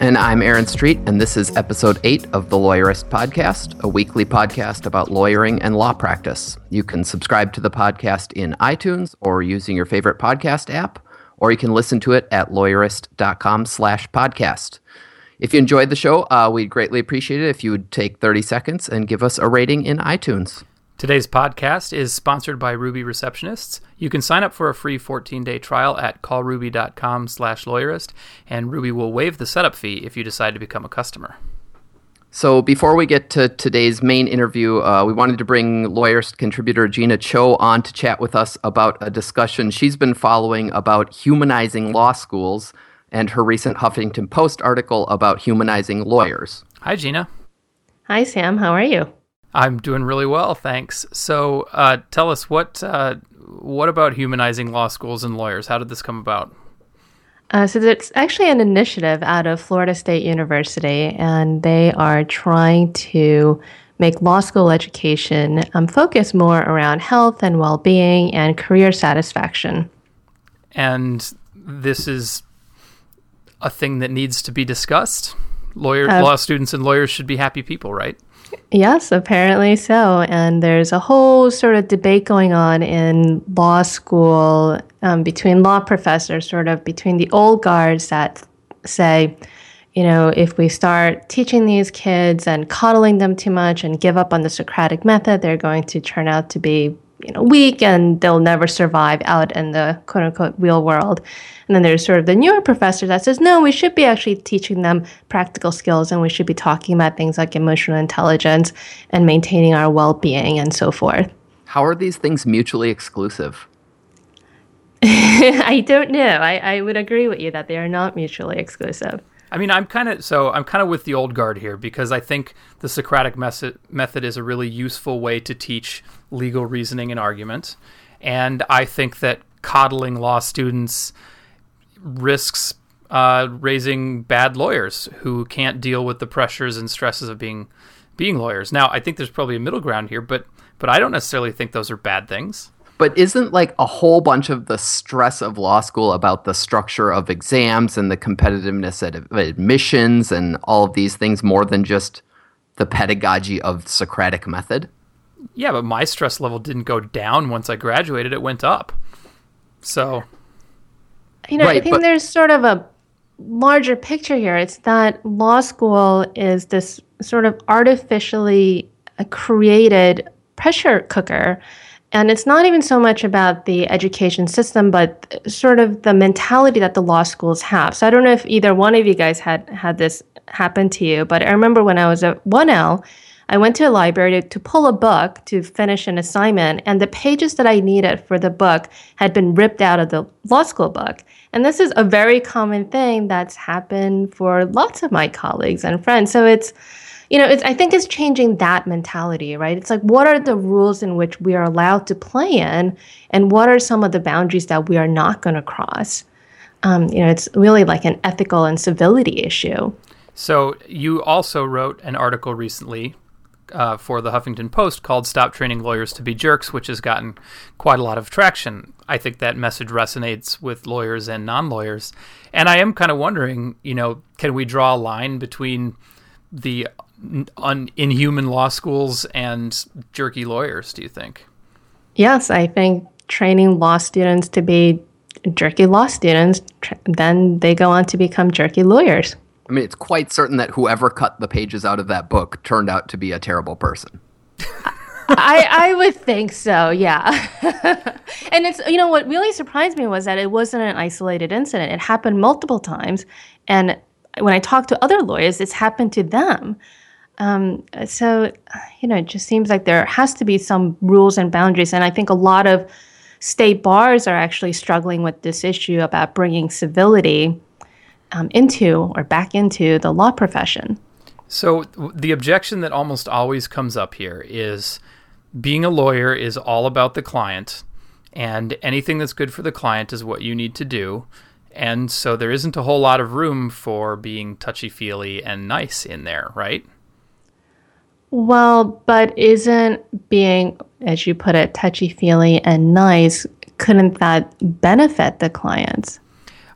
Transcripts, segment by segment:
And I'm Aaron Street, and this is episode 8 of the Lawyerist Podcast, a weekly podcast about lawyering and law practice. You can subscribe to the podcast in iTunes or using your favorite podcast app, or you can listen to it at lawyerist.com slash podcast. If you enjoyed the show, uh, we'd greatly appreciate it if you would take 30 seconds and give us a rating in iTunes. Today's podcast is sponsored by Ruby Receptionists. You can sign up for a free 14-day trial at callruby.com slash lawyerist, and Ruby will waive the setup fee if you decide to become a customer. So before we get to today's main interview, uh, we wanted to bring lawyerist contributor Gina Cho on to chat with us about a discussion she's been following about humanizing law schools and her recent Huffington Post article about humanizing lawyers. Hi, Gina. Hi, Sam. How are you? I'm doing really well, thanks. So, uh, tell us what uh, what about humanizing law schools and lawyers? How did this come about? Uh, so it's actually an initiative out of Florida State University, and they are trying to make law school education um, focus more around health and well-being and career satisfaction. And this is a thing that needs to be discussed. Lawyer, law students and lawyers should be happy people, right? Yes, apparently so. And there's a whole sort of debate going on in law school um, between law professors, sort of between the old guards that say, you know, if we start teaching these kids and coddling them too much and give up on the Socratic method, they're going to turn out to be you know weak and they'll never survive out in the quote unquote real world. And then there's sort of the newer professor that says, no, we should be actually teaching them practical skills and we should be talking about things like emotional intelligence and maintaining our well being and so forth. How are these things mutually exclusive? I don't know. I, I would agree with you that they are not mutually exclusive. I mean, I'm kind of so I'm kind of with the old guard here because I think the Socratic method method is a really useful way to teach legal reasoning and argument, and I think that coddling law students risks uh, raising bad lawyers who can't deal with the pressures and stresses of being being lawyers. Now, I think there's probably a middle ground here, but but I don't necessarily think those are bad things. But isn't like a whole bunch of the stress of law school about the structure of exams and the competitiveness of admissions and all of these things more than just the pedagogy of Socratic method? Yeah, but my stress level didn't go down once I graduated, it went up. So you know, right, I think but- there's sort of a larger picture here. It's that law school is this sort of artificially created pressure cooker and it's not even so much about the education system, but sort of the mentality that the law schools have. So I don't know if either one of you guys had had this happen to you, but I remember when I was at 1L, I went to a library to, to pull a book to finish an assignment, and the pages that I needed for the book had been ripped out of the law school book. And this is a very common thing that's happened for lots of my colleagues and friends. So it's you know, it's, I think it's changing that mentality, right? It's like, what are the rules in which we are allowed to play in, and what are some of the boundaries that we are not going to cross? Um, you know, it's really like an ethical and civility issue. So, you also wrote an article recently uh, for the Huffington Post called Stop Training Lawyers to Be Jerks, which has gotten quite a lot of traction. I think that message resonates with lawyers and non lawyers. And I am kind of wondering, you know, can we draw a line between the un- inhuman law schools and jerky lawyers, do you think? Yes, I think training law students to be jerky law students, tr- then they go on to become jerky lawyers. I mean, it's quite certain that whoever cut the pages out of that book turned out to be a terrible person. I, I would think so, yeah. and it's, you know, what really surprised me was that it wasn't an isolated incident. It happened multiple times. And when I talk to other lawyers, it's happened to them. Um, so, you know, it just seems like there has to be some rules and boundaries. And I think a lot of state bars are actually struggling with this issue about bringing civility um, into or back into the law profession. So, the objection that almost always comes up here is being a lawyer is all about the client, and anything that's good for the client is what you need to do. And so there isn't a whole lot of room for being touchy feely and nice in there, right? Well, but isn't being, as you put it, touchy feely and nice, couldn't that benefit the clients?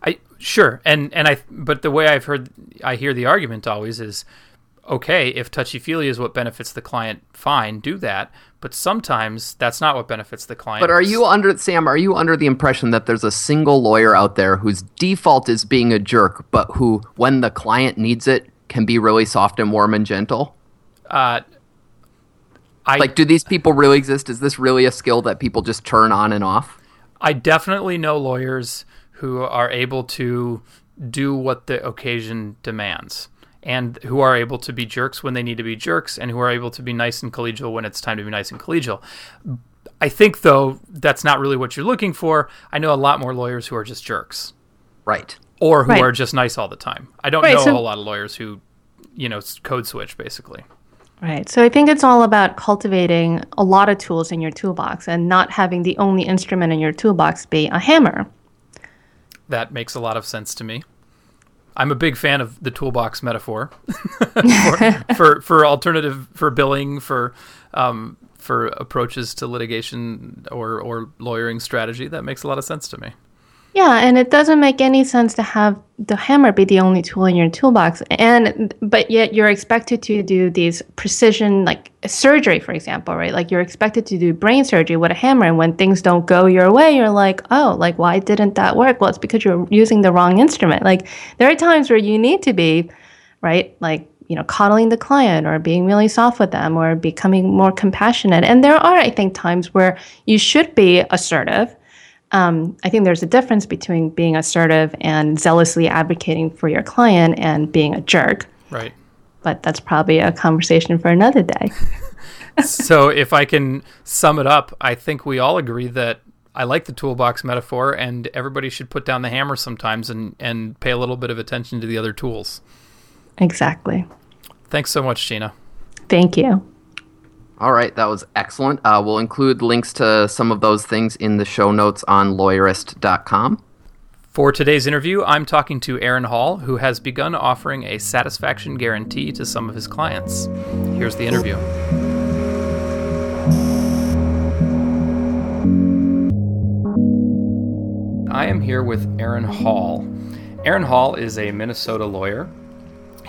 I sure. And and I but the way I've heard I hear the argument always is okay, if touchy feely is what benefits the client, fine, do that. But sometimes that's not what benefits the client. But are you under Sam? Are you under the impression that there's a single lawyer out there whose default is being a jerk, but who, when the client needs it, can be really soft and warm and gentle? Uh, I, like, do these people really exist? Is this really a skill that people just turn on and off? I definitely know lawyers who are able to do what the occasion demands and who are able to be jerks when they need to be jerks and who are able to be nice and collegial when it's time to be nice and collegial. I think though that's not really what you're looking for. I know a lot more lawyers who are just jerks. Right. Or who Right. are just nice all the time. I don't Right, know so- a whole lot of lawyers who, you know, code switch basically. Right. So I think it's all about cultivating a lot of tools in your toolbox and not having the only instrument in your toolbox be a hammer. That makes a lot of sense to me. I'm a big fan of the toolbox metaphor for, for for alternative for billing for um, for approaches to litigation or or lawyering strategy. That makes a lot of sense to me. Yeah, and it doesn't make any sense to have the hammer be the only tool in your toolbox. And but yet you're expected to do these precision like surgery, for example, right? Like you're expected to do brain surgery with a hammer and when things don't go your way, you're like, "Oh, like why didn't that work?" Well, it's because you're using the wrong instrument. Like there are times where you need to be, right? Like you know, coddling the client or being really soft with them or becoming more compassionate. And there are, I think, times where you should be assertive um, I think there's a difference between being assertive and zealously advocating for your client and being a jerk. Right. But that's probably a conversation for another day. so if I can sum it up, I think we all agree that I like the toolbox metaphor, and everybody should put down the hammer sometimes and and pay a little bit of attention to the other tools. exactly. Thanks so much, Gina. Thank you. All right, that was excellent. Uh, we'll include links to some of those things in the show notes on lawyerist.com. For today's interview, I'm talking to Aaron Hall, who has begun offering a satisfaction guarantee to some of his clients. Here's the interview. I am here with Aaron Hall. Aaron Hall is a Minnesota lawyer.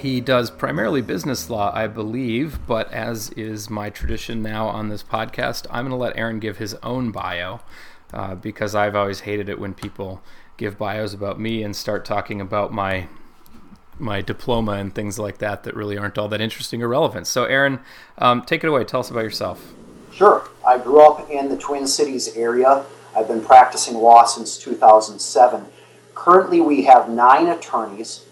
He does primarily business law, I believe, but as is my tradition now on this podcast, I'm going to let Aaron give his own bio uh, because I've always hated it when people give bios about me and start talking about my my diploma and things like that that really aren't all that interesting or relevant. So, Aaron, um, take it away. Tell us about yourself. Sure. I grew up in the Twin Cities area. I've been practicing law since 2007. Currently, we have nine attorneys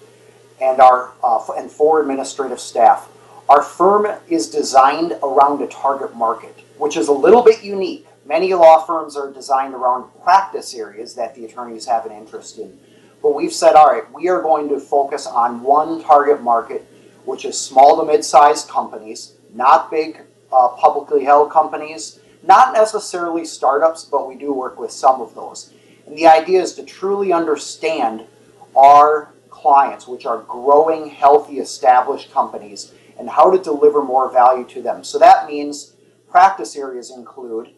and our uh, and four administrative staff. Our firm is designed around a target market, which is a little bit unique. Many law firms are designed around practice areas that the attorneys have an interest in. But we've said, all right, we are going to focus on one target market, which is small to mid-sized companies, not big uh, publicly held companies, not necessarily startups, but we do work with some of those. And the idea is to truly understand our clients, which are growing, healthy, established companies, and how to deliver more value to them. So that means practice areas include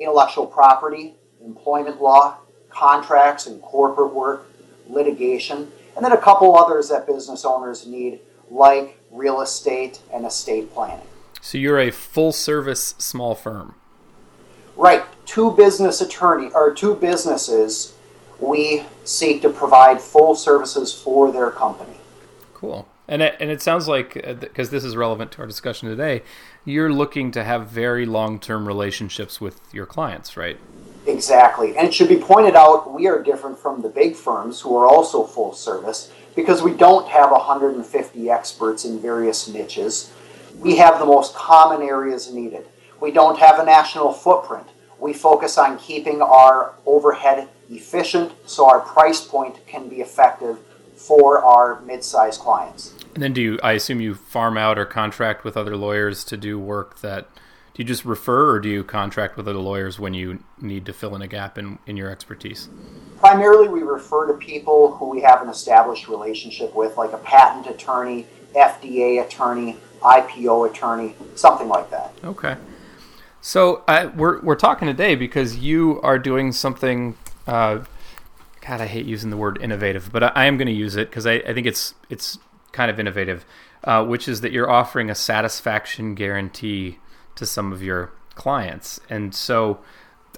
intellectual property, employment law, contracts and corporate work, litigation, and then a couple others that business owners need, like real estate and estate planning. So, you're a full service small firm. Right, two business attorney or two businesses we seek to provide full services for their company. Cool. And it, and it sounds like, uh, because this is relevant to our discussion today, you're looking to have very long term relationships with your clients, right? Exactly. And it should be pointed out we are different from the big firms who are also full service because we don't have 150 experts in various niches. We have the most common areas needed. We don't have a national footprint. We focus on keeping our overhead efficient so our price point can be effective for our mid-sized clients. And then do you, I assume you farm out or contract with other lawyers to do work that do you just refer or do you contract with other lawyers when you need to fill in a gap in, in your expertise? Primarily, we refer to people who we have an established relationship with, like a patent attorney, FDA attorney, IPO attorney, something like that. Okay. So uh, we're we're talking today because you are doing something. Uh, God, I hate using the word innovative, but I, I am going to use it because I, I think it's it's kind of innovative, uh, which is that you're offering a satisfaction guarantee to some of your clients, and so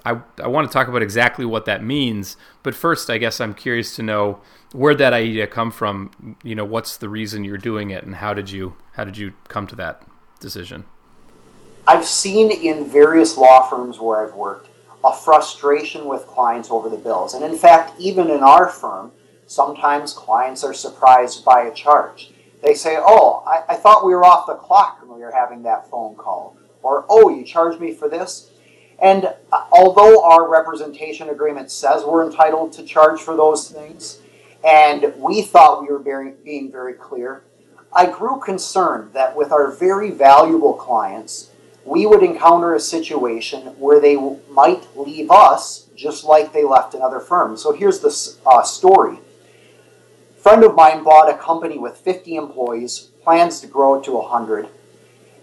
I I want to talk about exactly what that means. But first, I guess I'm curious to know where'd that idea come from. You know, what's the reason you're doing it, and how did you how did you come to that decision? I've seen in various law firms where I've worked a frustration with clients over the bills. And in fact, even in our firm, sometimes clients are surprised by a charge. They say, Oh, I, I thought we were off the clock when we were having that phone call. Or, Oh, you charged me for this? And uh, although our representation agreement says we're entitled to charge for those things, and we thought we were very, being very clear, I grew concerned that with our very valuable clients, we would encounter a situation where they might leave us just like they left another firm. So here's the uh, story. A friend of mine bought a company with 50 employees, plans to grow to 100.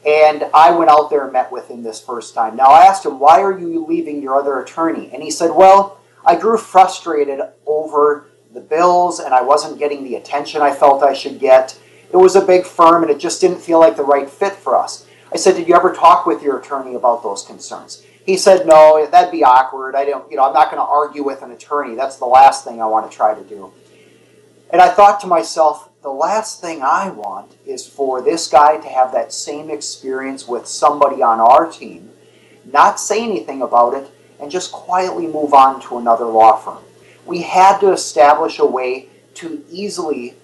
And I went out there and met with him this first time. Now I asked him, Why are you leaving your other attorney? And he said, Well, I grew frustrated over the bills and I wasn't getting the attention I felt I should get. It was a big firm and it just didn't feel like the right fit for us. I said, Did you ever talk with your attorney about those concerns? He said, No, that'd be awkward. I don't, you know, I'm not going to argue with an attorney. That's the last thing I want to try to do. And I thought to myself, the last thing I want is for this guy to have that same experience with somebody on our team, not say anything about it, and just quietly move on to another law firm. We had to establish a way to easily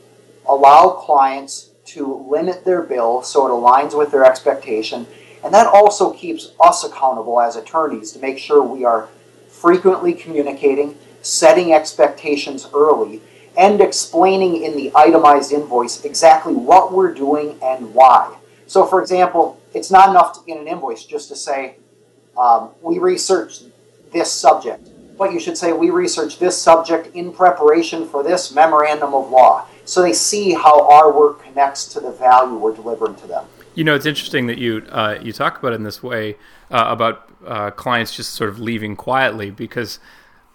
allow clients to limit their bill so it aligns with their expectation. And that also keeps us accountable as attorneys to make sure we are frequently communicating, setting expectations early, and explaining in the itemized invoice exactly what we're doing and why. So, for example, it's not enough to, in an invoice just to say, um, we researched this subject. But you should say, we researched this subject in preparation for this memorandum of law so they see how our work connects to the value we're delivering to them. You know, it's interesting that you uh, you talk about it in this way uh, about uh, clients just sort of leaving quietly because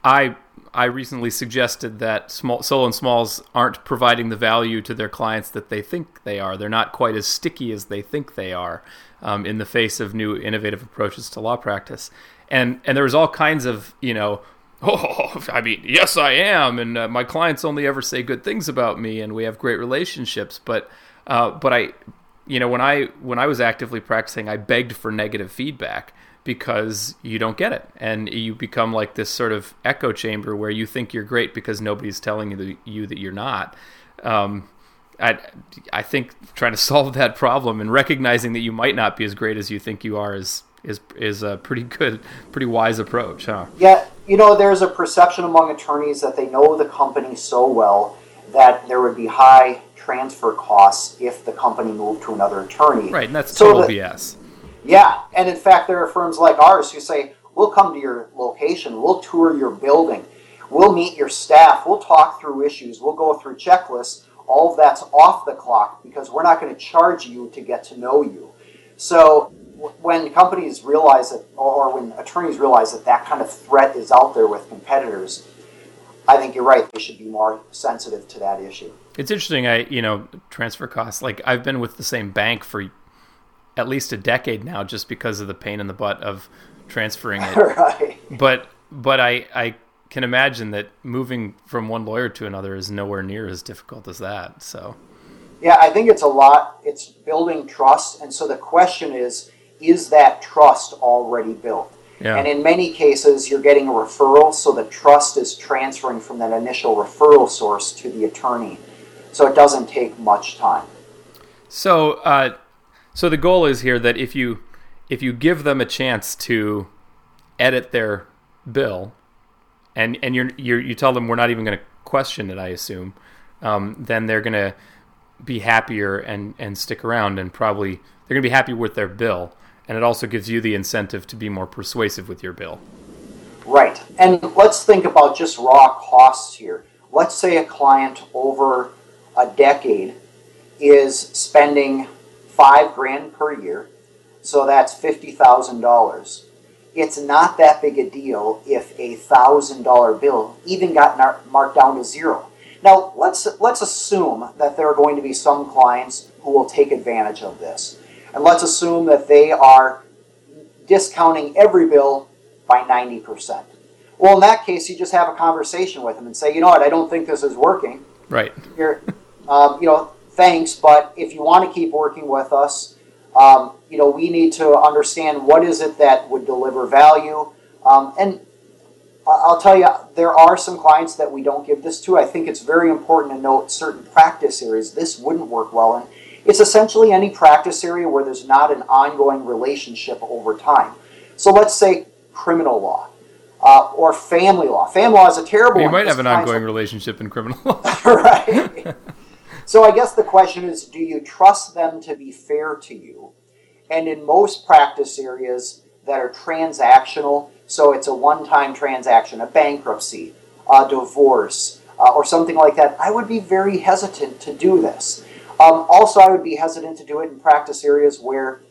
I I recently suggested that small solo and smalls aren't providing the value to their clients that they think they are. They're not quite as sticky as they think they are um, in the face of new innovative approaches to law practice. And and there was all kinds of you know Oh, I mean, yes, I am, and uh, my clients only ever say good things about me, and we have great relationships. But, uh, but I, you know, when I when I was actively practicing, I begged for negative feedback because you don't get it, and you become like this sort of echo chamber where you think you're great because nobody's telling you that, you that you're not. Um, I, I think trying to solve that problem and recognizing that you might not be as great as you think you are is is is a pretty good, pretty wise approach, huh? Yeah, you know, there's a perception among attorneys that they know the company so well that there would be high transfer costs if the company moved to another attorney. Right, and that's total so BS. Yeah, and in fact, there are firms like ours who say, "We'll come to your location, we'll tour your building, we'll meet your staff, we'll talk through issues, we'll go through checklists." All of that's off the clock because we're not going to charge you to get to know you. So when companies realize that, or when attorneys realize that that kind of threat is out there with competitors, I think you're right. They should be more sensitive to that issue. It's interesting. I, you know, transfer costs. Like I've been with the same bank for at least a decade now, just because of the pain in the butt of transferring it. right. But, but I, I can imagine that moving from one lawyer to another is nowhere near as difficult as that. So. Yeah, I think it's a lot. It's building trust, and so the question is is that trust already built? Yeah. And in many cases, you're getting a referral, so the trust is transferring from that initial referral source to the attorney. So it doesn't take much time. So, uh, so the goal is here that if you if you give them a chance to edit their bill, and and you're, you're you tell them we're not even going to question it, I assume, um, then they're going to be happier and and stick around and probably they're going to be happy with their bill and it also gives you the incentive to be more persuasive with your bill. Right. And let's think about just raw costs here. Let's say a client over a decade is spending five grand per year, so that's $50,000. It's not that big a deal if a $1,000 bill even got marked down to zero. Now, let's, let's assume that there are going to be some clients who will take advantage of this. And let's assume that they are discounting every bill by 90%. Well, in that case, you just have a conversation with them and say, you know what, I don't think this is working. Right. Here, um, you know, thanks, but if you want to keep working with us, um, you know, we need to understand what is it that would deliver value. Um, and I'll tell you, there are some clients that we don't give this to. I think it's very important to note certain practice areas this wouldn't work well in. It's essentially any practice area where there's not an ongoing relationship over time. So let's say criminal law uh, or family law. Family law is a terrible. You might have an ongoing relationship in criminal law, right? so I guess the question is, do you trust them to be fair to you? And in most practice areas that are transactional, so it's a one-time transaction, a bankruptcy, a divorce, uh, or something like that, I would be very hesitant to do this. Um, also, I would be hesitant to do it in practice areas where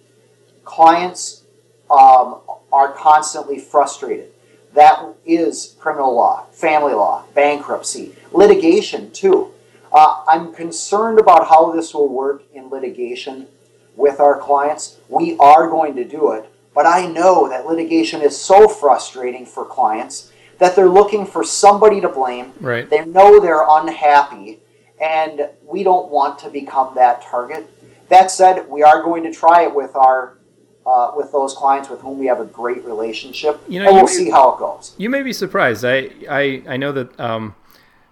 clients um, are constantly frustrated. That is criminal law, family law, bankruptcy, litigation, too. Uh, I'm concerned about how this will work in litigation with our clients. We are going to do it, but I know that litigation is so frustrating for clients that they're looking for somebody to blame. Right. They know they're unhappy, and we don't want to become that target. That said, we are going to try it with our uh, with those clients with whom we have a great relationship, you know, and we'll see how it goes. You may be surprised. I I, I know that um,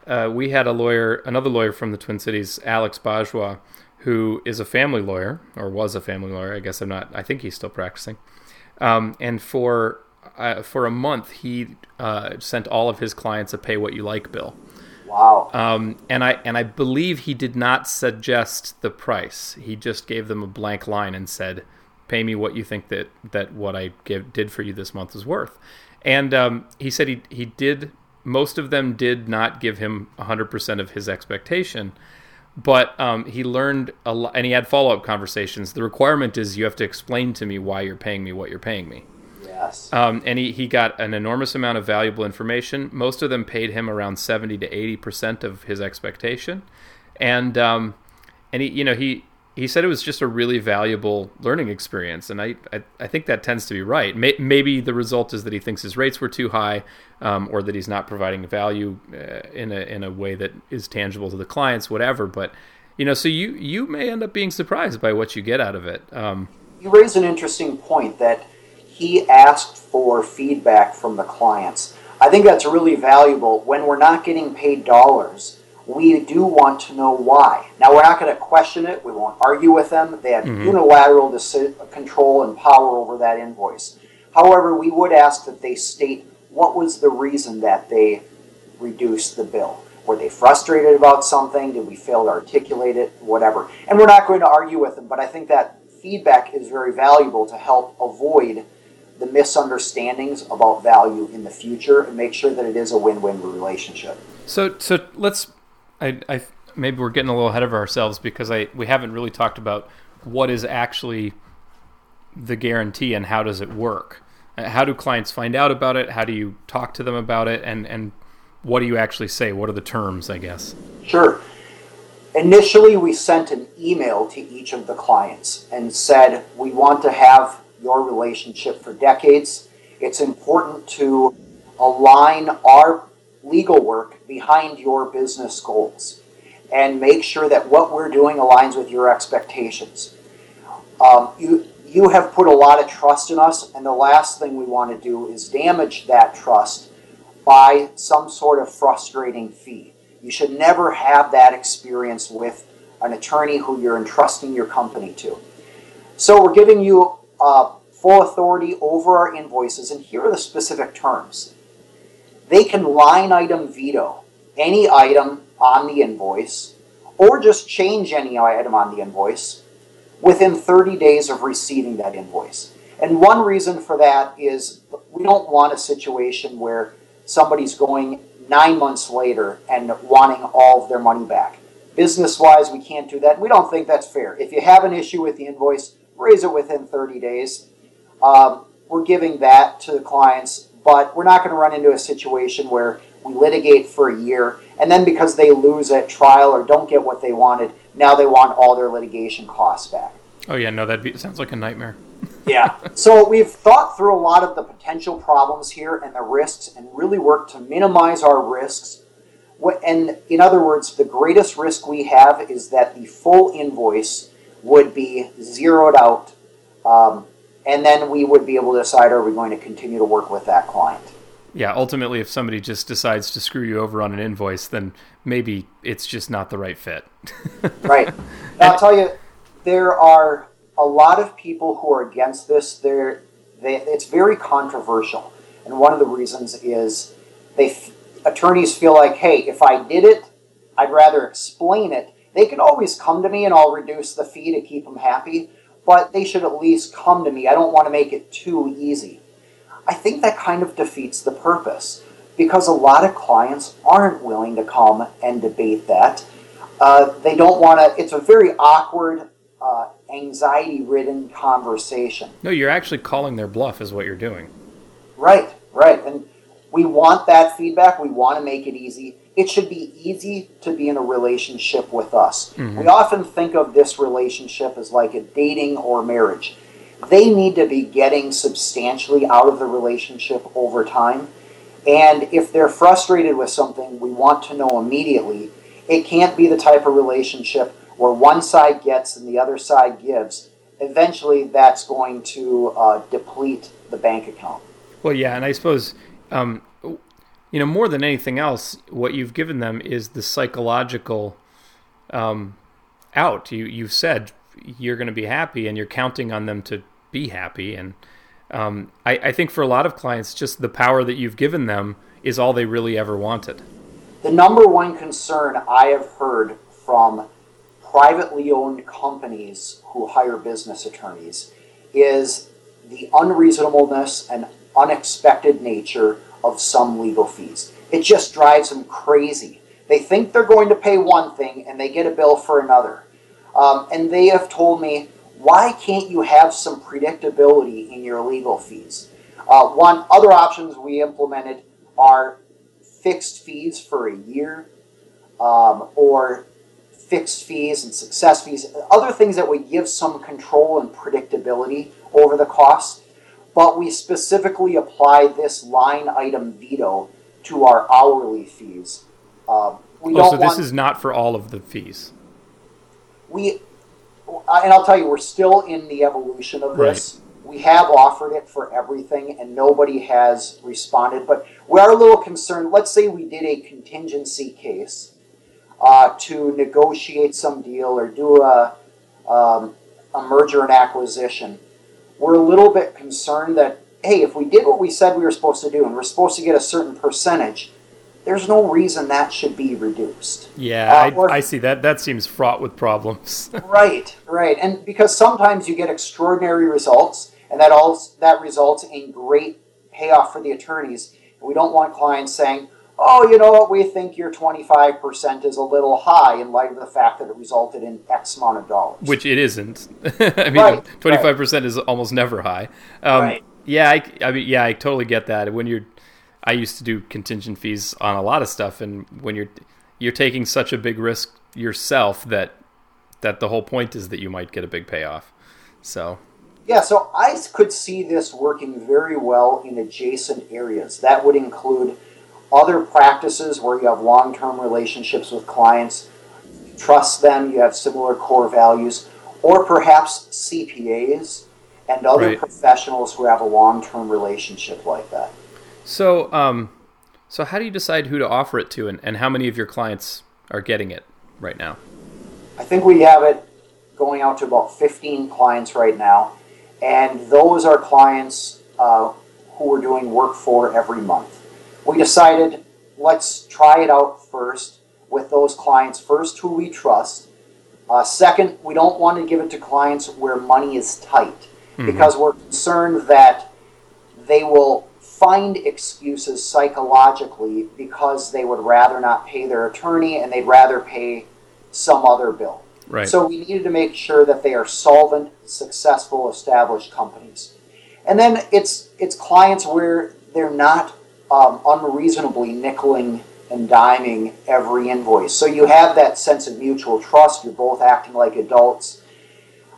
uh, we had a lawyer, another lawyer from the Twin Cities, Alex Bajwa, who is a family lawyer or was a family lawyer. I guess I'm not. I think he's still practicing. Um, and for uh, for a month, he uh, sent all of his clients a pay what you like bill. Wow. Um, and I and I believe he did not suggest the price. He just gave them a blank line and said pay me what you think that that what I give, did for you this month is worth. And um, he said he he did. Most of them did not give him 100% of his expectation, but um, he learned a lot, and he had follow up conversations. The requirement is you have to explain to me why you're paying me what you're paying me. Yes. Um, and he, he got an enormous amount of valuable information. Most of them paid him around 70 to 80 percent of his expectation, and um, and he you know he he said it was just a really valuable learning experience, and I I, I think that tends to be right. May, maybe the result is that he thinks his rates were too high, um, or that he's not providing value uh, in a in a way that is tangible to the clients, whatever. But you know, so you you may end up being surprised by what you get out of it. Um, you raise an interesting point that he asked for feedback from the clients. I think that's really valuable when we're not getting paid dollars we do want to know why. Now, we're not going to question it. We won't argue with them. They have mm-hmm. unilateral control and power over that invoice. However, we would ask that they state what was the reason that they reduced the bill. Were they frustrated about something? Did we fail to articulate it? Whatever. And we're not going to argue with them, but I think that feedback is very valuable to help avoid the misunderstandings about value in the future and make sure that it is a win-win relationship. So, so let's I, I maybe we're getting a little ahead of ourselves because I we haven't really talked about what is actually the guarantee and how does it work. Uh, how do clients find out about it? How do you talk to them about it? And and what do you actually say? What are the terms? I guess. Sure. Initially, we sent an email to each of the clients and said, We want to have your relationship for decades. It's important to align our legal work behind your business goals and make sure that what we're doing aligns with your expectations. Um, you, you have put a lot of trust in us, and the last thing we want to do is damage that trust by some sort of frustrating fee. You should never have that experience with an attorney who you're entrusting your company to. So we're giving you uh, full authority over our invoices, and here are the specific terms they can line item veto any item on the invoice or just change any item on the invoice within 30 days of receiving that invoice. And one reason for that is we don't want a situation where somebody's going nine months later and wanting all of their money back. Business wise, we can't do that. We don't think that's fair. If you have an issue with the invoice, raise it within 30 days. Um, we're giving that to the clients, but we're not going to run into a situation where we litigate for a year and then because they lose at trial or don't get what they wanted, now they want all their litigation costs back. Oh yeah, no, that sounds like a nightmare. yeah. So we've thought through a lot of the potential problems here and the risks and really worked to minimize our risks. And in other words, the greatest risk we have is that the full invoice would be zeroed out, um, and then we would be able to decide are we going to continue to work with that client. Yeah, ultimately, if somebody just decides to screw you over on an invoice, then maybe it's just not the right fit. right. Now, I'll tell you, there are a lot of people who are against this. They're, they, it's very controversial. And one of the reasons is they attorneys feel like, hey, if I did it, I'd rather explain it. They can always come to me and I'll reduce the fee to keep them happy, but they should at least come to me. I don't want to make it too easy. I think that kind of defeats the purpose because a lot of clients aren't willing to come and debate that. Uh, they don't want to, it's a very awkward, uh, anxiety ridden conversation. No, you're actually calling their bluff, is what you're doing. Right, right. And we want that feedback. We want to make it easy. It should be easy to be in a relationship with us. Mm-hmm. We often think of this relationship as like a dating or marriage they need to be getting substantially out of the relationship over time. And if they're frustrated with something, we want to know immediately. It can't be the type of relationship where one side gets and the other side gives. Eventually, that's going to uh, deplete the bank account. Well, yeah, and I suppose, um, you know, more than anything else, what you've given them is the psychological um, out. You you've said you're going to be happy, and you're counting on them to be happy. And um, I, I think for a lot of clients, just the power that you've given them is all they really ever wanted. The number one concern I have heard from privately owned companies who hire business attorneys is the unreasonableness and unexpected nature of some legal fees. It just drives them crazy. They think they're going to pay one thing and they get a bill for another. Um, and they have told me, why can't you have some predictability in your legal fees? Uh, one other options we implemented are fixed fees for a year, um, or fixed fees and success fees, other things that would give some control and predictability over the costs. But we specifically apply this line item veto to our hourly fees. Uh, we oh, so this want, is not for all of the fees. We and I'll tell you, we're still in the evolution of this. Right. We have offered it for everything, and nobody has responded. But we are a little concerned. Let's say we did a contingency case uh, to negotiate some deal or do a, um, a merger and acquisition. We're a little bit concerned that, hey, if we did what we said we were supposed to do and we're supposed to get a certain percentage, there's no reason that should be reduced. Yeah, uh, or, I, I, see that. That seems fraught with problems. right, right, and because sometimes you get extraordinary results, and that all that results in great payoff for the attorneys. We don't want clients saying, "Oh, you know what? We think your 25% is a little high in light of the fact that it resulted in X amount of dollars." Which it isn't. I mean, right, 25% right. is almost never high. Um, right. Yeah, I, I mean, yeah, I totally get that. When you're I used to do contingent fees on a lot of stuff, and when you're you're taking such a big risk yourself that that the whole point is that you might get a big payoff. So yeah, so I could see this working very well in adjacent areas. That would include other practices where you have long-term relationships with clients, trust them, you have similar core values, or perhaps CPAs and other right. professionals who have a long-term relationship like that. So, um, so how do you decide who to offer it to, and, and how many of your clients are getting it right now? I think we have it going out to about 15 clients right now, and those are clients uh, who we're doing work for every month. We decided let's try it out first with those clients first who we trust. Uh, second, we don't want to give it to clients where money is tight. mm-hmm. because we're concerned that they will find excuses psychologically because they would rather not pay their attorney and they'd rather pay some other bill. Right. So we needed to make sure that they are solvent, successful, established companies. And then it's it's clients where they're not um, unreasonably nickeling and diming every invoice. So you have that sense of mutual trust. You're both acting like adults.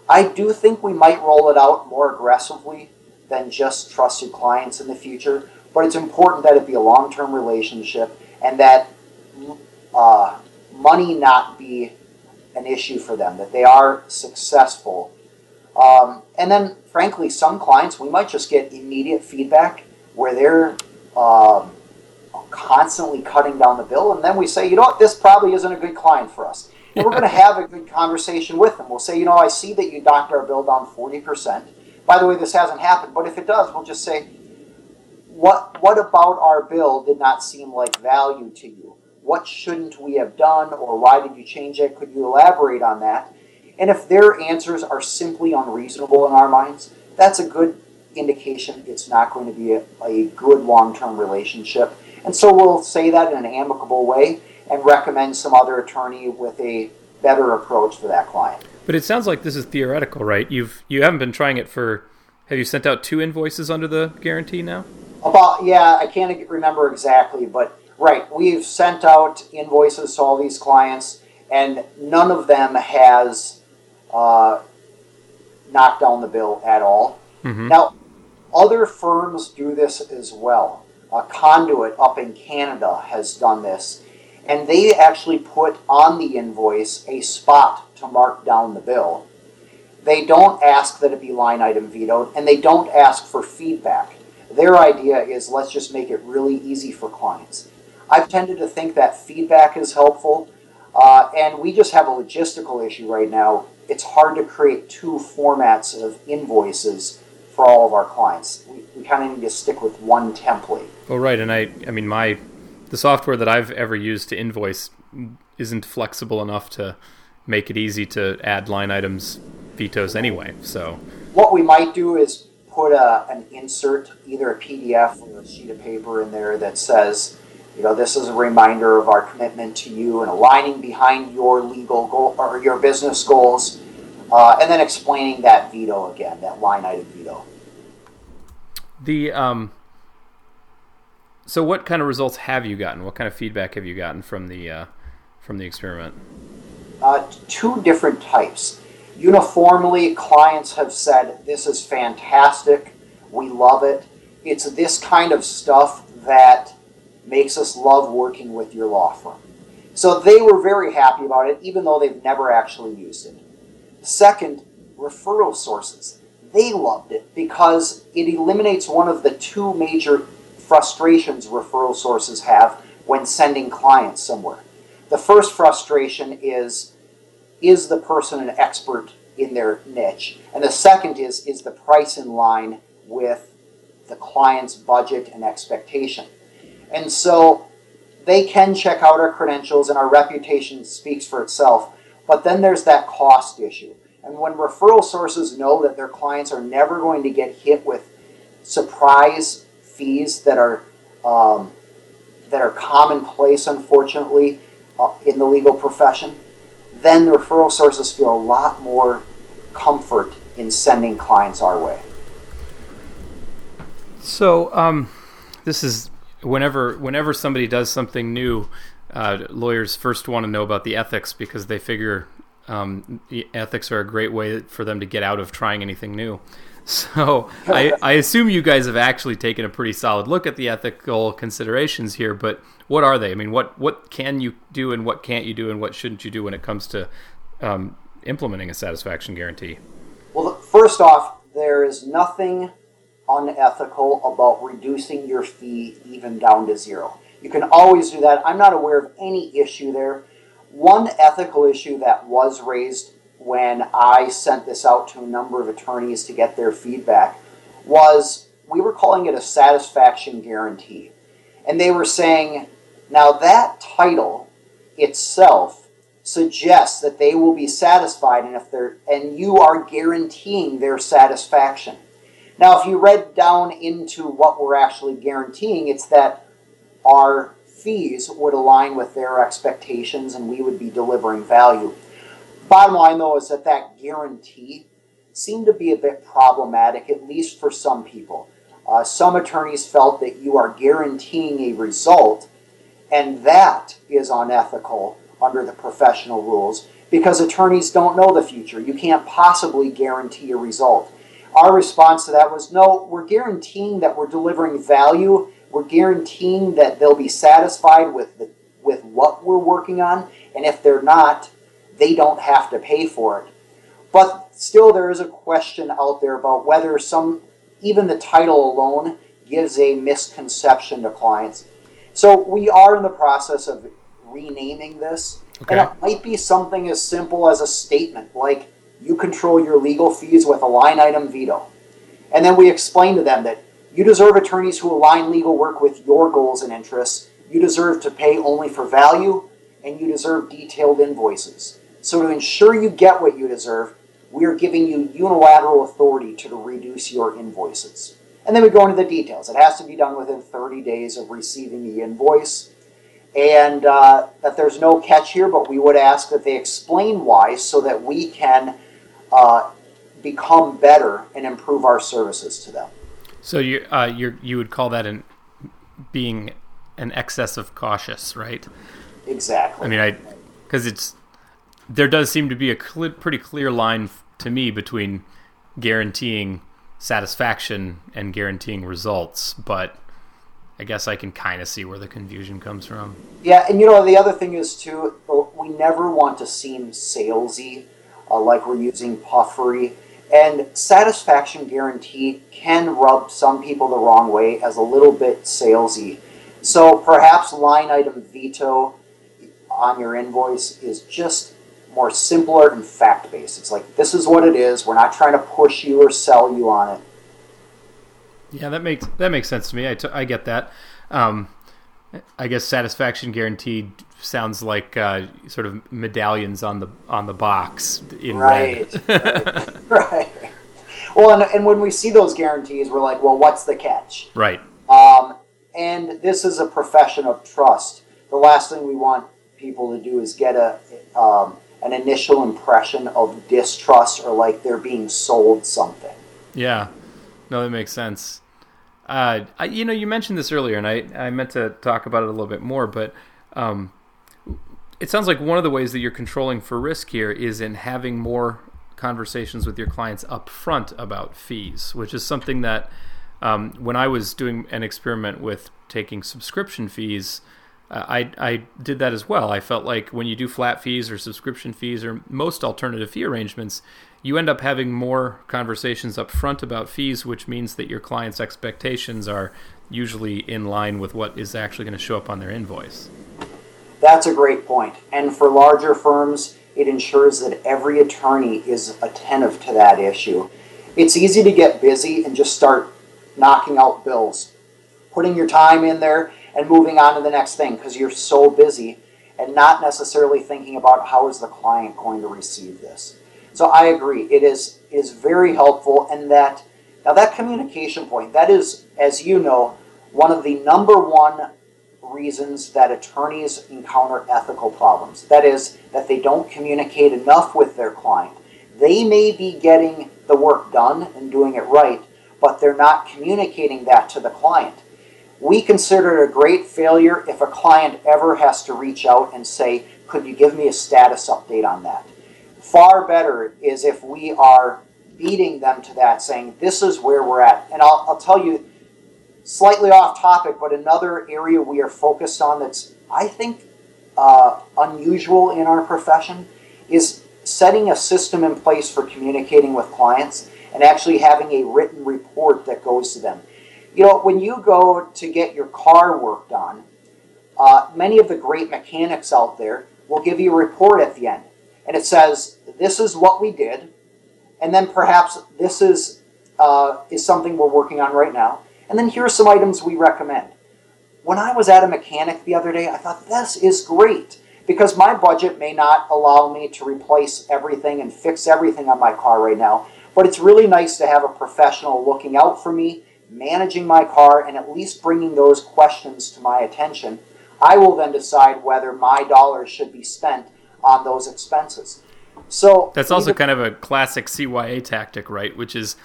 I do think we might roll it out more aggressively than just trusted clients in the future, but it's important that it be a long term relationship and that uh, money not be an issue for them, that they are successful. Um, and then, frankly, some clients, we might just get immediate feedback where they're um, constantly cutting down the bill. And then we say, you know what, this probably isn't a good client for us. And we're going to have a good conversation with them. We'll say, you know, I see that you docked our bill down 40%. By the way, this hasn't happened, but if it does, we'll just say, what, what about our bill did not seem like value to you? What shouldn't we have done, or why did you change it? Could you elaborate on that? And if their answers are simply unreasonable in our minds, that's a good indication it's not going to be a, a good long term relationship. And so we'll say that in an amicable way and recommend some other attorney with a better approach for that client. But it sounds like this is theoretical, right? You've you haven't been trying it for. Have you sent out two invoices under the guarantee now? About yeah, I can't remember exactly, but right, we've sent out invoices to all these clients, and none of them has uh, knocked down the bill at all. Mm-hmm. Now, other firms do this as well. A Conduit up in Canada has done this, and they actually put on the invoice a spot to mark down the bill. They don't ask that it be line item vetoed, and they don't ask for feedback. Their idea is let's just make it really easy for clients. I've tended to think that feedback is helpful, uh, and we just have a logistical issue right now. It's hard to create two formats of invoices for all of our clients. We, we kind of need to stick with one template. Oh, right. And I, I mean, my the software that I've ever used to invoice isn't flexible enough to make it easy to add line items vetoes anyway. So what we might do is put a, an insert, either a PDF or a sheet of paper in there that says, you know, this is a reminder of our commitment to you and aligning behind your legal goal or your business goals uh, and then explaining that veto again, that line item veto. The um, so what kind of results have you gotten? What kind of feedback have you gotten from the uh, from the experiment? Uh, two different types. Uniformly, clients have said this is fantastic. We love it. It's this kind of stuff that makes us love working with your law firm. So they were very happy about it, even though they've never actually used it. Second, referral sources. They loved it because it eliminates one of the two major frustrations referral sources have when sending clients somewhere. The first frustration is is the person an expert in their niche? And the second is is the price in line with the client's budget and expectation. And so they can check out our credentials and our reputation speaks for itself. But then there's that cost issue. And when referral sources know that their clients are never going to get hit with surprise fees that are um, that are commonplace, unfortunately, uh, in the legal profession, then the referral sources feel a lot more comfort in sending clients our way. So, um, this is whenever whenever somebody does something new, uh, lawyers first want to know about the ethics because they figure um, ethics are a great way for them to get out of trying anything new. So I, I, assume you guys have actually taken a pretty solid look at the ethical considerations here. But what are they? I mean, what what can you do and what can't you do and what shouldn't you do when it comes to um, implementing a satisfaction guarantee? Well, first off, there is nothing unethical about reducing your fee even down to zero. You can always do that. I'm not aware of any issue there. One ethical issue that was raised when I sent this out to a number of attorneys to get their feedback was we were calling it a satisfaction guarantee. And they were saying, now that title itself suggests that they will be satisfied and if they're and you are guaranteeing their satisfaction. Now if you read down into what we're actually guaranteeing, it's that our fees would align with their expectations and we would be delivering value. Bottom line though is that that guarantee seemed to be a bit problematic, at least for some people. Uh, some attorneys felt that you are guaranteeing a result, and that is unethical under the professional rules because attorneys don't know the future. You can't possibly guarantee a result. Our response to that was no, we're guaranteeing that we're delivering value. We're guaranteeing that they'll be satisfied with, the, with what we're working on, and if they're not, they don't have to pay for it. But still, there is a question out there about whether some, even the title alone, gives a misconception to clients. So we are in the process of renaming this. Okay. And it might be something as simple as a statement like, you control your legal fees with a line item veto. And then we explain to them that you deserve attorneys who align legal work with your goals and interests. You deserve to pay only for value, and you deserve detailed invoices. So, to ensure you get what you deserve, we are giving you unilateral authority to reduce your invoices. And then we go into the details. It has to be done within 30 days of receiving the invoice and uh, that there's no catch here, but we would ask that they explain why so that we can uh, become better and improve our services to them. So you uh, you you would call that an being an excess of cautious, right? Exactly. I mean, I because it's there does seem to be a cl- pretty clear line to me between guaranteeing satisfaction and guaranteeing results, but I guess I can kind of see where the confusion comes from. Yeah, and you know the other thing is too, we never want to seem salesy, uh, like we're using puffery. And satisfaction guarantee can rub some people the wrong way as a little bit salesy. So perhaps line item veto on your invoice is just more simpler and fact based. It's like this is what it is. We're not trying to push you or sell you on it. Yeah, that makes that makes sense to me. I, t- I get that. Um, I guess satisfaction guaranteed sounds like uh, sort of medallions on the on the box in right. red. right. right. Well, and, and when we see those guarantees, we're like, well, what's the catch? Right. Um, and this is a profession of trust. The last thing we want people to do is get a um, an initial impression of distrust or like they're being sold something. Yeah. No, that makes sense. Uh, I, you know, you mentioned this earlier, and I, I meant to talk about it a little bit more, but um, it sounds like one of the ways that you're controlling for risk here is in having more conversations with your clients up front about fees, which is something that um, when I was doing an experiment with taking subscription fees, uh, I, I did that as well. I felt like when you do flat fees or subscription fees or most alternative fee arrangements, you end up having more conversations up front about fees, which means that your client's expectations are usually in line with what is actually going to show up on their invoice. That's a great point. And for larger firms, it ensures that every attorney is attentive to that issue. It's easy to get busy and just start knocking out bills, putting your time in there and moving on to the next thing because you're so busy and not necessarily thinking about how is the client going to receive this. So I agree. It is is very helpful, and that now that communication point that is, as you know, one of the number one reasons that attorneys encounter ethical problems. That is that they don't communicate enough with their client. They may be getting the work done and doing it right, but they're not communicating that to the client. We consider it a great failure if a client ever has to reach out and say, Could you give me a status update on that? Far better is if we are beating them to that, saying, This is where we're at. And I'll, I'll tell you, slightly off topic, but another area we are focused on that's, I think, uh, unusual in our profession is setting a system in place for communicating with clients and actually having a written report that goes to them. You know, when you go to get your car worked on, uh, many of the great mechanics out there will give you a report at the end and it says, This is what we did, and then perhaps this is, uh, is something we're working on right now, and then here are some items we recommend. When I was at a mechanic the other day, I thought, This is great. because my budget may not allow me to replace everything and fix everything on my car right now. But it's really nice to have a professional looking out for me, managing my car, and at least bringing those questions to my attention. I will then decide whether my dollars should be spent on those expenses. So that's also kind of a classic CYA tactic, right? Which is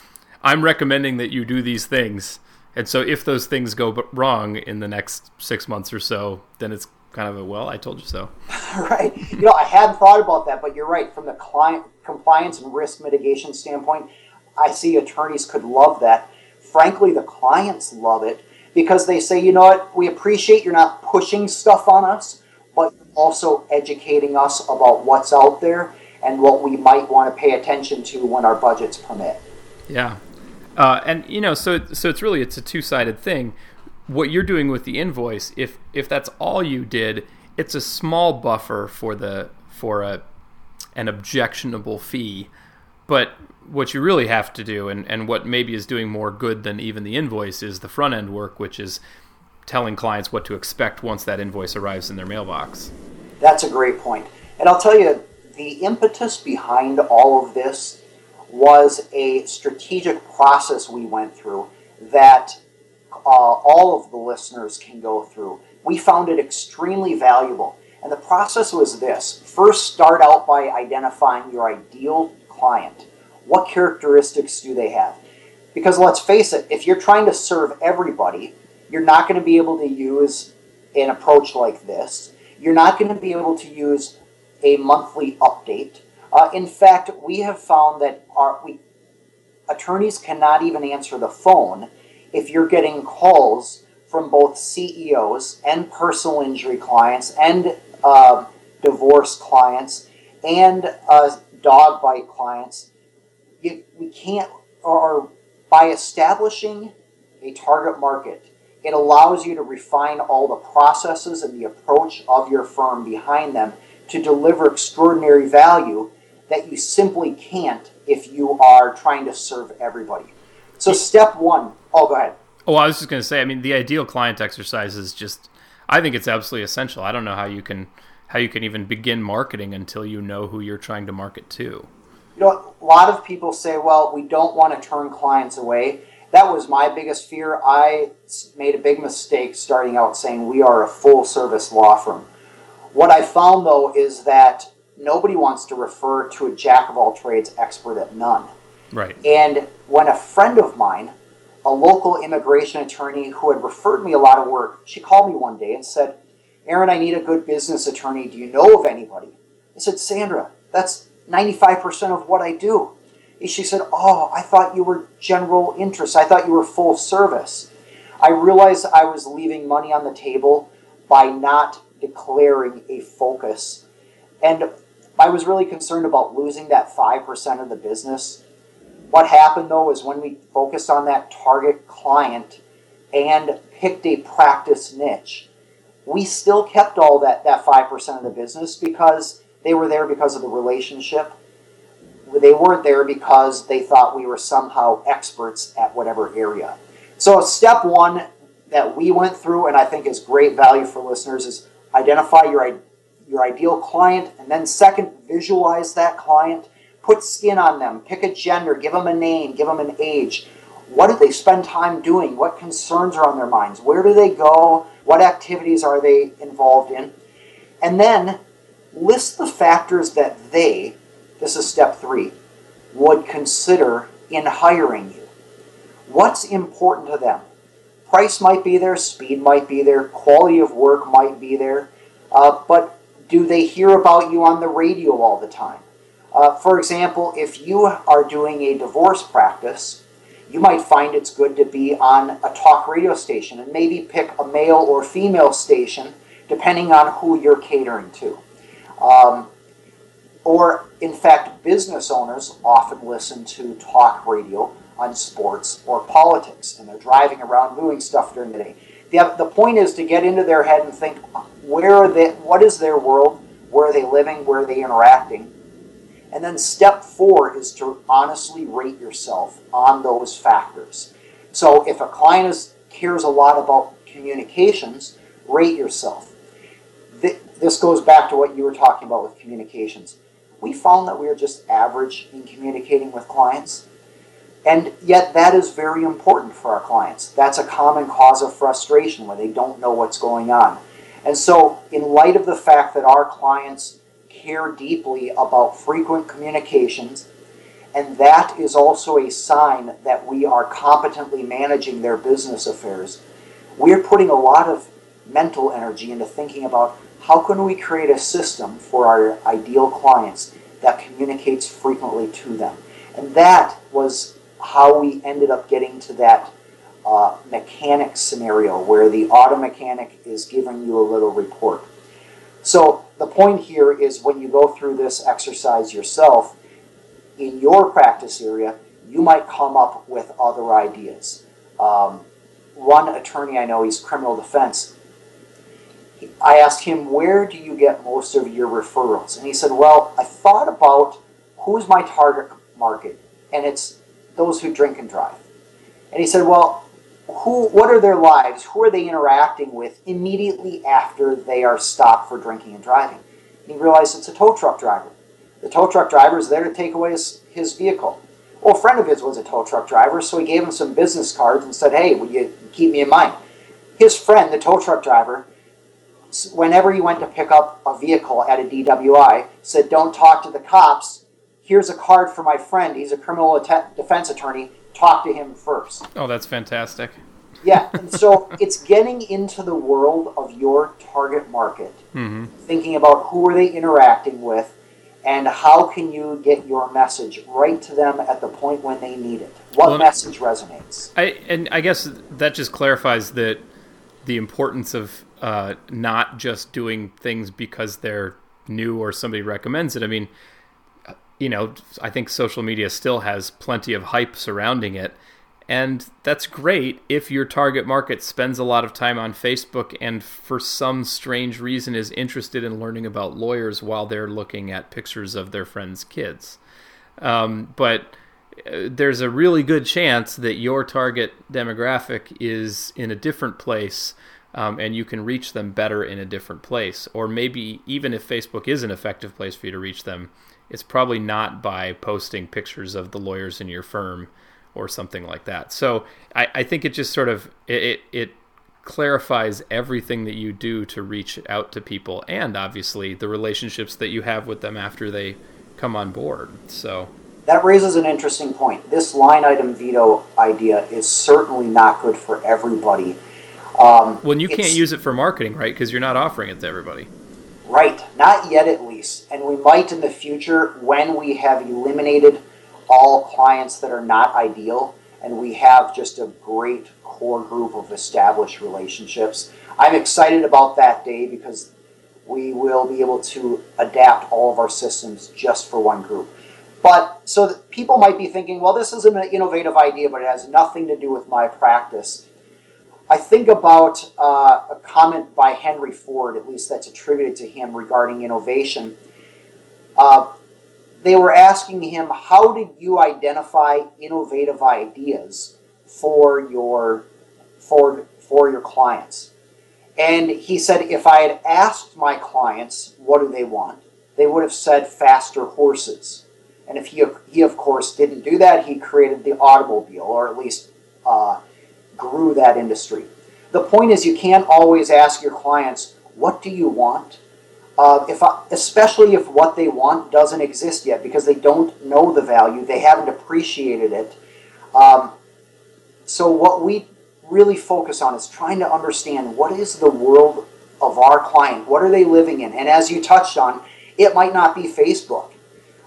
I'm recommending that you do these things. And so if those things go wrong in the next six months or so, then it's kind of a well, I told you so. right. You know, I hadn't thought about that, but you're right. From the client compliance and risk mitigation standpoint, I see attorneys could love that. Frankly, the clients love it because they say, you know what, we appreciate you're not pushing stuff on us, but also educating us about what's out there and what we might want to pay attention to when our budgets permit. Yeah. Uh, and you know, so so it's really it's a two sided thing what you're doing with the invoice, if if that's all you did, it's a small buffer for the for a an objectionable fee. But what you really have to do, and, and what maybe is doing more good than even the invoice, is the front end work, which is telling clients what to expect once that invoice arrives in their mailbox. That's a great point. And I'll tell you, the impetus behind all of this was a strategic process we went through that uh, all of the listeners can go through. We found it extremely valuable. And the process was this first, start out by identifying your ideal client. What characteristics do they have? Because let's face it, if you're trying to serve everybody, you're not going to be able to use an approach like this. You're not going to be able to use a monthly update. Uh, in fact, we have found that our we, attorneys cannot even answer the phone if you're getting calls from both CEOs and personal injury clients and uh, divorce clients and uh, dog bite clients, you, we can't, or by establishing a target market, it allows you to refine all the processes and the approach of your firm behind them to deliver extraordinary value that you simply can't if you are trying to serve everybody. So, step one Oh, go ahead. Oh, I was just going to say. I mean, the ideal client exercise is just. I think it's absolutely essential. I don't know how you can how you can even begin marketing until you know who you're trying to market to. You know, a lot of people say, "Well, we don't want to turn clients away." That was my biggest fear. I made a big mistake starting out saying we are a full service law firm. What I found though is that nobody wants to refer to a jack of all trades expert at none. Right. And when a friend of mine a local immigration attorney who had referred me a lot of work, she called me one day and said, Aaron, I need a good business attorney. Do you know of anybody? I said, Sandra, that's 95% of what I do. And she said, Oh, I thought you were general interest. I thought you were full service. I realized I was leaving money on the table by not declaring a focus. And I was really concerned about losing that 5% of the business what happened though is when we focused on that target client and picked a practice niche, we still kept all that, that 5% of the business because they were there because of the relationship. They weren't there because they thought we were somehow experts at whatever area. So, step one that we went through, and I think is great value for listeners, is identify your, your ideal client, and then, second, visualize that client Put skin on them, pick a gender, give them a name, give them an age. What do they spend time doing? What concerns are on their minds? Where do they go? What activities are they involved in? And then list the factors that they, this is step three, would consider in hiring you. What's important to them? Price might be there, speed might be there, quality of work might be there, uh, but do they hear about you on the radio all the time? Uh, for example, if you are doing a divorce practice, you might find it's good to be on a talk radio station and maybe pick a male or female station depending on who you're catering to. Um, or, in fact, business owners often listen to talk radio on sports or politics and they're driving around doing stuff during the day. The, the point is to get into their head and think where are they, what is their world, where are they living, where are they interacting, and then step four is to honestly rate yourself on those factors. So if a client is, cares a lot about communications, rate yourself. This goes back to what you were talking about with communications. We found that we are just average in communicating with clients. And yet, that is very important for our clients. That's a common cause of frustration when they don't know what's going on. And so, in light of the fact that our clients care deeply about frequent communications, and that is also a sign that we are competently managing their business affairs, we're putting a lot of mental energy into thinking about how can we create a system for our ideal clients that communicates frequently to them. And that was how we ended up getting to that uh, mechanic scenario where the auto mechanic is giving you a little report. So the point here is when you go through this exercise yourself, in your practice area, you might come up with other ideas. Um, one attorney I know, he's criminal defense. I asked him, Where do you get most of your referrals? And he said, Well, I thought about who's my target market, and it's those who drink and drive. And he said, Well, who, what are their lives? Who are they interacting with immediately after they are stopped for drinking and driving? And he realized it's a tow truck driver. The tow truck driver is there to take away his, his vehicle. Well, a friend of his was a tow truck driver, so he gave him some business cards and said, Hey, will you keep me in mind? His friend, the tow truck driver, whenever he went to pick up a vehicle at a DWI, said, Don't talk to the cops. Here's a card for my friend. He's a criminal defense attorney. Talk to him first. Oh, that's fantastic. Yeah, and so it's getting into the world of your target market, mm-hmm. thinking about who are they interacting with, and how can you get your message right to them at the point when they need it? What well, message resonates? I and I guess that just clarifies that the importance of uh, not just doing things because they're new or somebody recommends it. I mean, you know, I think social media still has plenty of hype surrounding it. And that's great if your target market spends a lot of time on Facebook and for some strange reason is interested in learning about lawyers while they're looking at pictures of their friends' kids. Um, but uh, there's a really good chance that your target demographic is in a different place um, and you can reach them better in a different place. Or maybe even if Facebook is an effective place for you to reach them, it's probably not by posting pictures of the lawyers in your firm or something like that. So I, I think it just sort of it, it, it clarifies everything that you do to reach out to people and obviously the relationships that you have with them after they come on board. So that raises an interesting point. This line item veto idea is certainly not good for everybody. Um, well, you can't use it for marketing, right? Because you're not offering it to everybody. Right, not yet at least. And we might in the future when we have eliminated all clients that are not ideal and we have just a great core group of established relationships. I'm excited about that day because we will be able to adapt all of our systems just for one group. But so people might be thinking, well, this isn't an innovative idea, but it has nothing to do with my practice. I think about uh, a comment by Henry Ford, at least that's attributed to him regarding innovation. Uh, they were asking him, How did you identify innovative ideas for your, for, for your clients? And he said, If I had asked my clients, What do they want? they would have said faster horses. And if he, he of course, didn't do that, he created the automobile, or at least uh, grew that industry. The point is, you can't always ask your clients, what do you want? Uh, if I, especially if what they want doesn't exist yet because they don't know the value, they haven't appreciated it. Um, so what we really focus on is trying to understand what is the world of our client, what are they living in, and as you touched on, it might not be Facebook.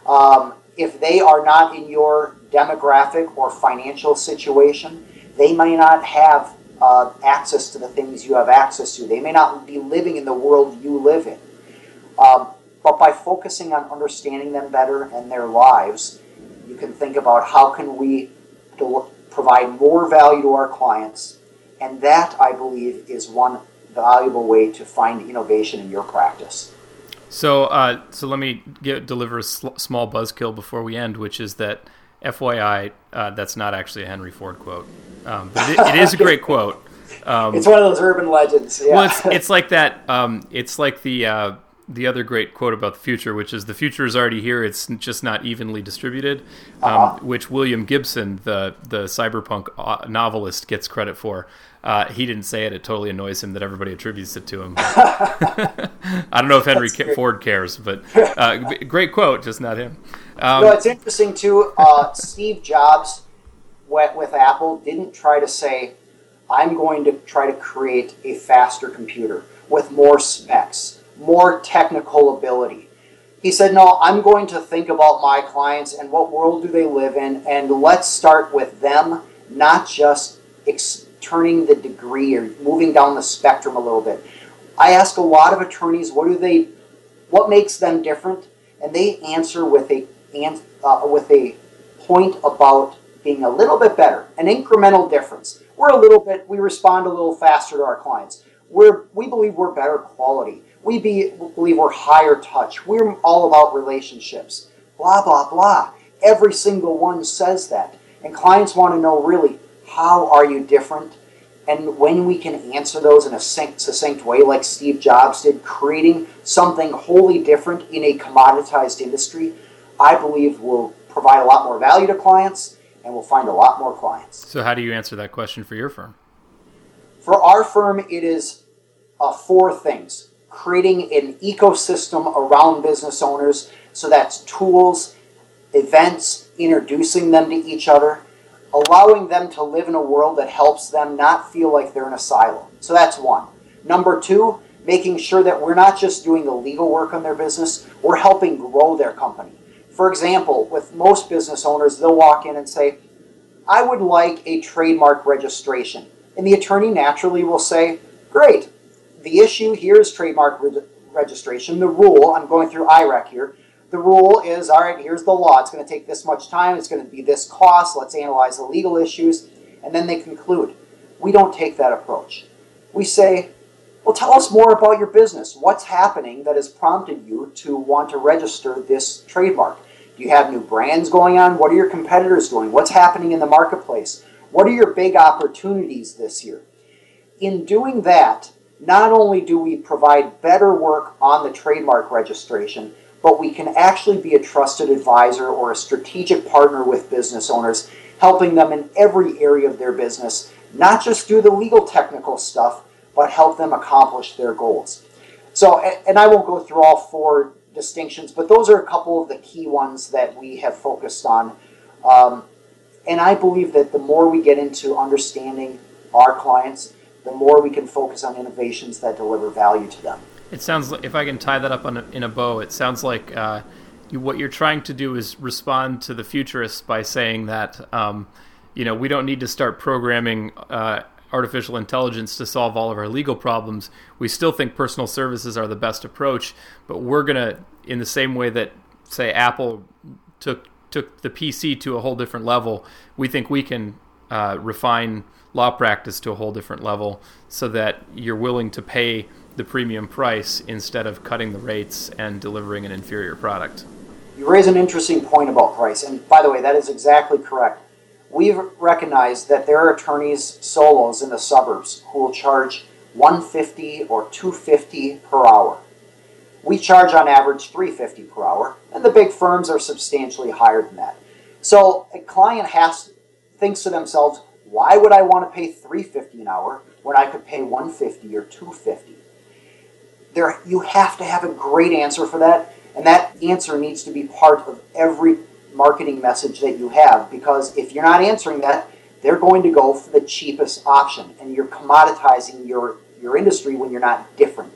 Um, if they are not in your demographic or financial situation, they may not have uh, access to the things you have access to. They may not be living in the world you live in. Um, but by focusing on understanding them better and their lives, you can think about how can we provide more value to our clients. And that, I believe, is one valuable way to find innovation in your practice. So, uh, so let me get, deliver a sl- small buzzkill before we end, which is that FYI, uh, that's not actually a Henry Ford quote, um, but it, it is a great quote. Um, it's one of those urban legends. Yeah. Well, it's, it's like that. Um, it's like the uh, the other great quote about the future, which is the future is already here. It's just not evenly distributed, um, uh-huh. which William Gibson, the the cyberpunk uh, novelist, gets credit for. Uh, he didn't say it. It totally annoys him that everybody attributes it to him. I don't know if Henry Ford cares, but uh, great quote, just not him. Um, no, it's interesting too. Uh, Steve Jobs went with Apple didn't try to say, "I'm going to try to create a faster computer with more specs, more technical ability." He said, "No, I'm going to think about my clients and what world do they live in, and let's start with them, not just." Ex- turning the degree or moving down the spectrum a little bit. I ask a lot of attorneys, what do they, what makes them different, and they answer with a uh, with a point about being a little bit better, an incremental difference. We're a little bit, we respond a little faster to our clients. We're, we believe we're better quality. We be, believe we're higher touch. We're all about relationships. Blah, blah, blah. Every single one says that. And clients want to know really how are you different? And when we can answer those in a succinct way, like Steve Jobs did, creating something wholly different in a commoditized industry, I believe will provide a lot more value to clients and we'll find a lot more clients. So, how do you answer that question for your firm? For our firm, it is uh, four things creating an ecosystem around business owners. So, that's tools, events, introducing them to each other allowing them to live in a world that helps them not feel like they're in a silo. So that's one. Number two, making sure that we're not just doing the legal work on their business, we're helping grow their company. For example, with most business owners, they'll walk in and say, I would like a trademark registration. And the attorney naturally will say, Great, the issue here is trademark re- registration. The rule, I'm going through IRAC here, the rule is all right, here's the law. It's going to take this much time. It's going to be this cost. Let's analyze the legal issues. And then they conclude. We don't take that approach. We say, well, tell us more about your business. What's happening that has prompted you to want to register this trademark? Do you have new brands going on? What are your competitors doing? What's happening in the marketplace? What are your big opportunities this year? In doing that, not only do we provide better work on the trademark registration, but we can actually be a trusted advisor or a strategic partner with business owners, helping them in every area of their business, not just do the legal technical stuff, but help them accomplish their goals. So, and I won't go through all four distinctions, but those are a couple of the key ones that we have focused on. Um, and I believe that the more we get into understanding our clients, the more we can focus on innovations that deliver value to them. It sounds like if I can tie that up a, in a bow, it sounds like uh, you, what you're trying to do is respond to the futurists by saying that um, you know we don't need to start programming uh, artificial intelligence to solve all of our legal problems. We still think personal services are the best approach, but we're gonna, in the same way that say Apple took took the PC to a whole different level, we think we can uh, refine law practice to a whole different level so that you're willing to pay the premium price instead of cutting the rates and delivering an inferior product. You raise an interesting point about price, and by the way, that is exactly correct. We've recognized that there are attorneys solos in the suburbs who will charge 150 or 250 per hour. We charge on average 350 per hour, and the big firms are substantially higher than that. So a client has thinks to themselves, why would I want to pay 350 an hour when I could pay 150 or 250? there you have to have a great answer for that, and that answer needs to be part of every marketing message that you have because if you're not answering that, they're going to go for the cheapest option, and you're commoditizing your your industry when you're not different.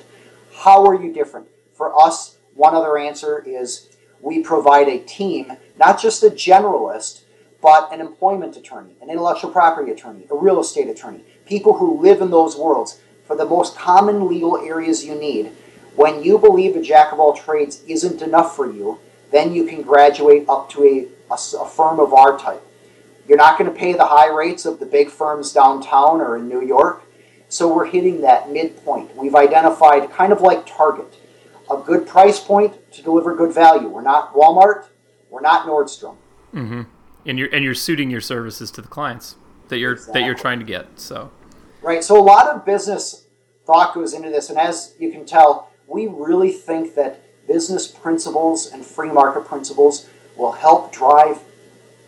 How are you different? For us, one other answer is we provide a team, not just a generalist, but an employment attorney, an intellectual property attorney, a real estate attorney, people who live in those worlds for the most common legal areas you need. When you believe a jack of all trades isn't enough for you, then you can graduate up to a, a, a firm of our type. You're not going to pay the high rates of the big firms downtown or in New York, so we're hitting that midpoint. We've identified kind of like Target, a good price point to deliver good value. We're not Walmart, we're not Nordstrom. Mm-hmm. And you're and you're suiting your services to the clients that you're exactly. that you're trying to get. So Right. So a lot of business thought goes into this, and as you can tell, we really think that business principles and free market principles will help drive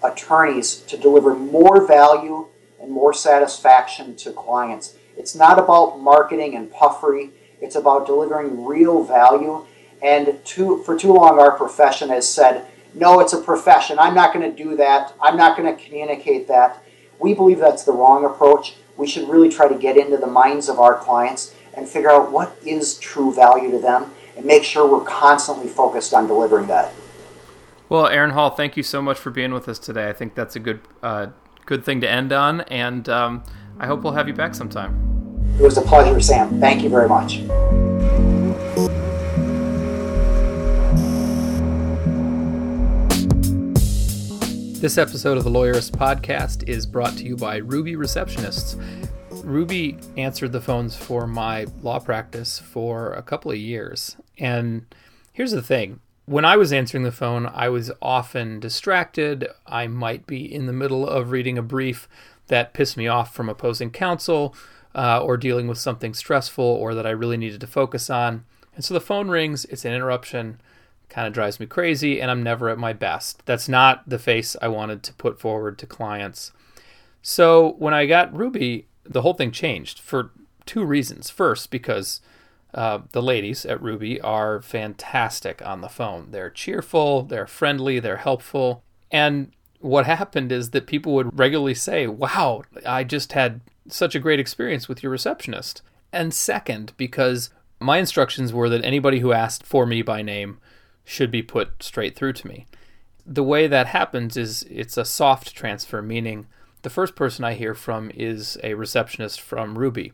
attorneys to deliver more value and more satisfaction to clients. It's not about marketing and puffery, it's about delivering real value. And too, for too long, our profession has said, no, it's a profession. I'm not going to do that. I'm not going to communicate that. We believe that's the wrong approach. We should really try to get into the minds of our clients and figure out what is true value to them and make sure we're constantly focused on delivering that. Well, Aaron Hall, thank you so much for being with us today. I think that's a good uh, good thing to end on, and um, I hope we'll have you back sometime. It was a pleasure, Sam. Thank you very much. This episode of the Lawyerist podcast is brought to you by Ruby Receptionists. Ruby answered the phones for my law practice for a couple of years. And here's the thing when I was answering the phone, I was often distracted. I might be in the middle of reading a brief that pissed me off from opposing counsel uh, or dealing with something stressful or that I really needed to focus on. And so the phone rings, it's an interruption, kind of drives me crazy, and I'm never at my best. That's not the face I wanted to put forward to clients. So when I got Ruby, the whole thing changed for two reasons. First, because uh, the ladies at Ruby are fantastic on the phone. They're cheerful, they're friendly, they're helpful. And what happened is that people would regularly say, Wow, I just had such a great experience with your receptionist. And second, because my instructions were that anybody who asked for me by name should be put straight through to me. The way that happens is it's a soft transfer, meaning the first person I hear from is a receptionist from Ruby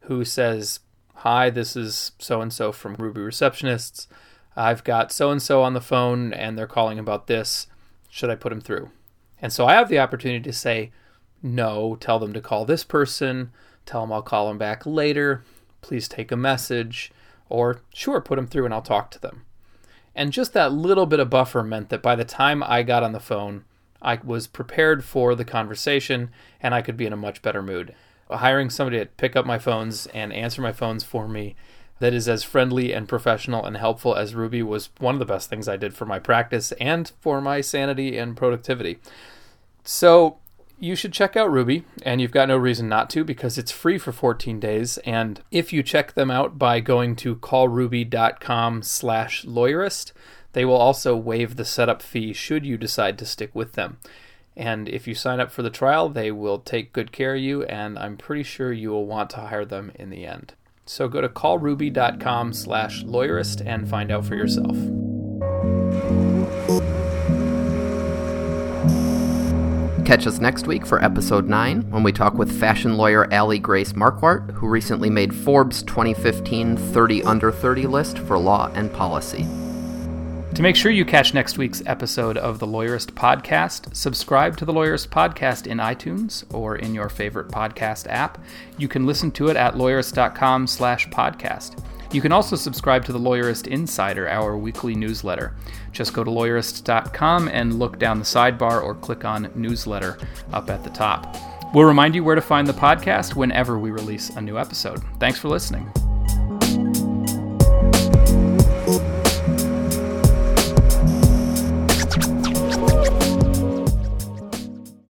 who says, Hi, this is so and so from Ruby Receptionists. I've got so and so on the phone and they're calling about this. Should I put him through? And so I have the opportunity to say, No, tell them to call this person, tell them I'll call them back later, please take a message, or sure, put them through and I'll talk to them. And just that little bit of buffer meant that by the time I got on the phone, I was prepared for the conversation and I could be in a much better mood. Hiring somebody to pick up my phones and answer my phones for me that is as friendly and professional and helpful as Ruby was one of the best things I did for my practice and for my sanity and productivity. So, you should check out Ruby, and you've got no reason not to because it's free for 14 days. And if you check them out by going to callruby.com/lawyerist, they will also waive the setup fee should you decide to stick with them. And if you sign up for the trial, they will take good care of you, and I'm pretty sure you will want to hire them in the end. So go to callruby.com slash lawyerist and find out for yourself. Catch us next week for episode 9 when we talk with fashion lawyer Allie Grace Marquardt, who recently made Forbes 2015 30 Under 30 list for law and policy. To make sure you catch next week's episode of the Lawyerist Podcast, subscribe to the Lawyerist Podcast in iTunes or in your favorite podcast app. You can listen to it at lawyerist.com slash podcast. You can also subscribe to the Lawyerist Insider, our weekly newsletter. Just go to lawyerist.com and look down the sidebar or click on newsletter up at the top. We'll remind you where to find the podcast whenever we release a new episode. Thanks for listening.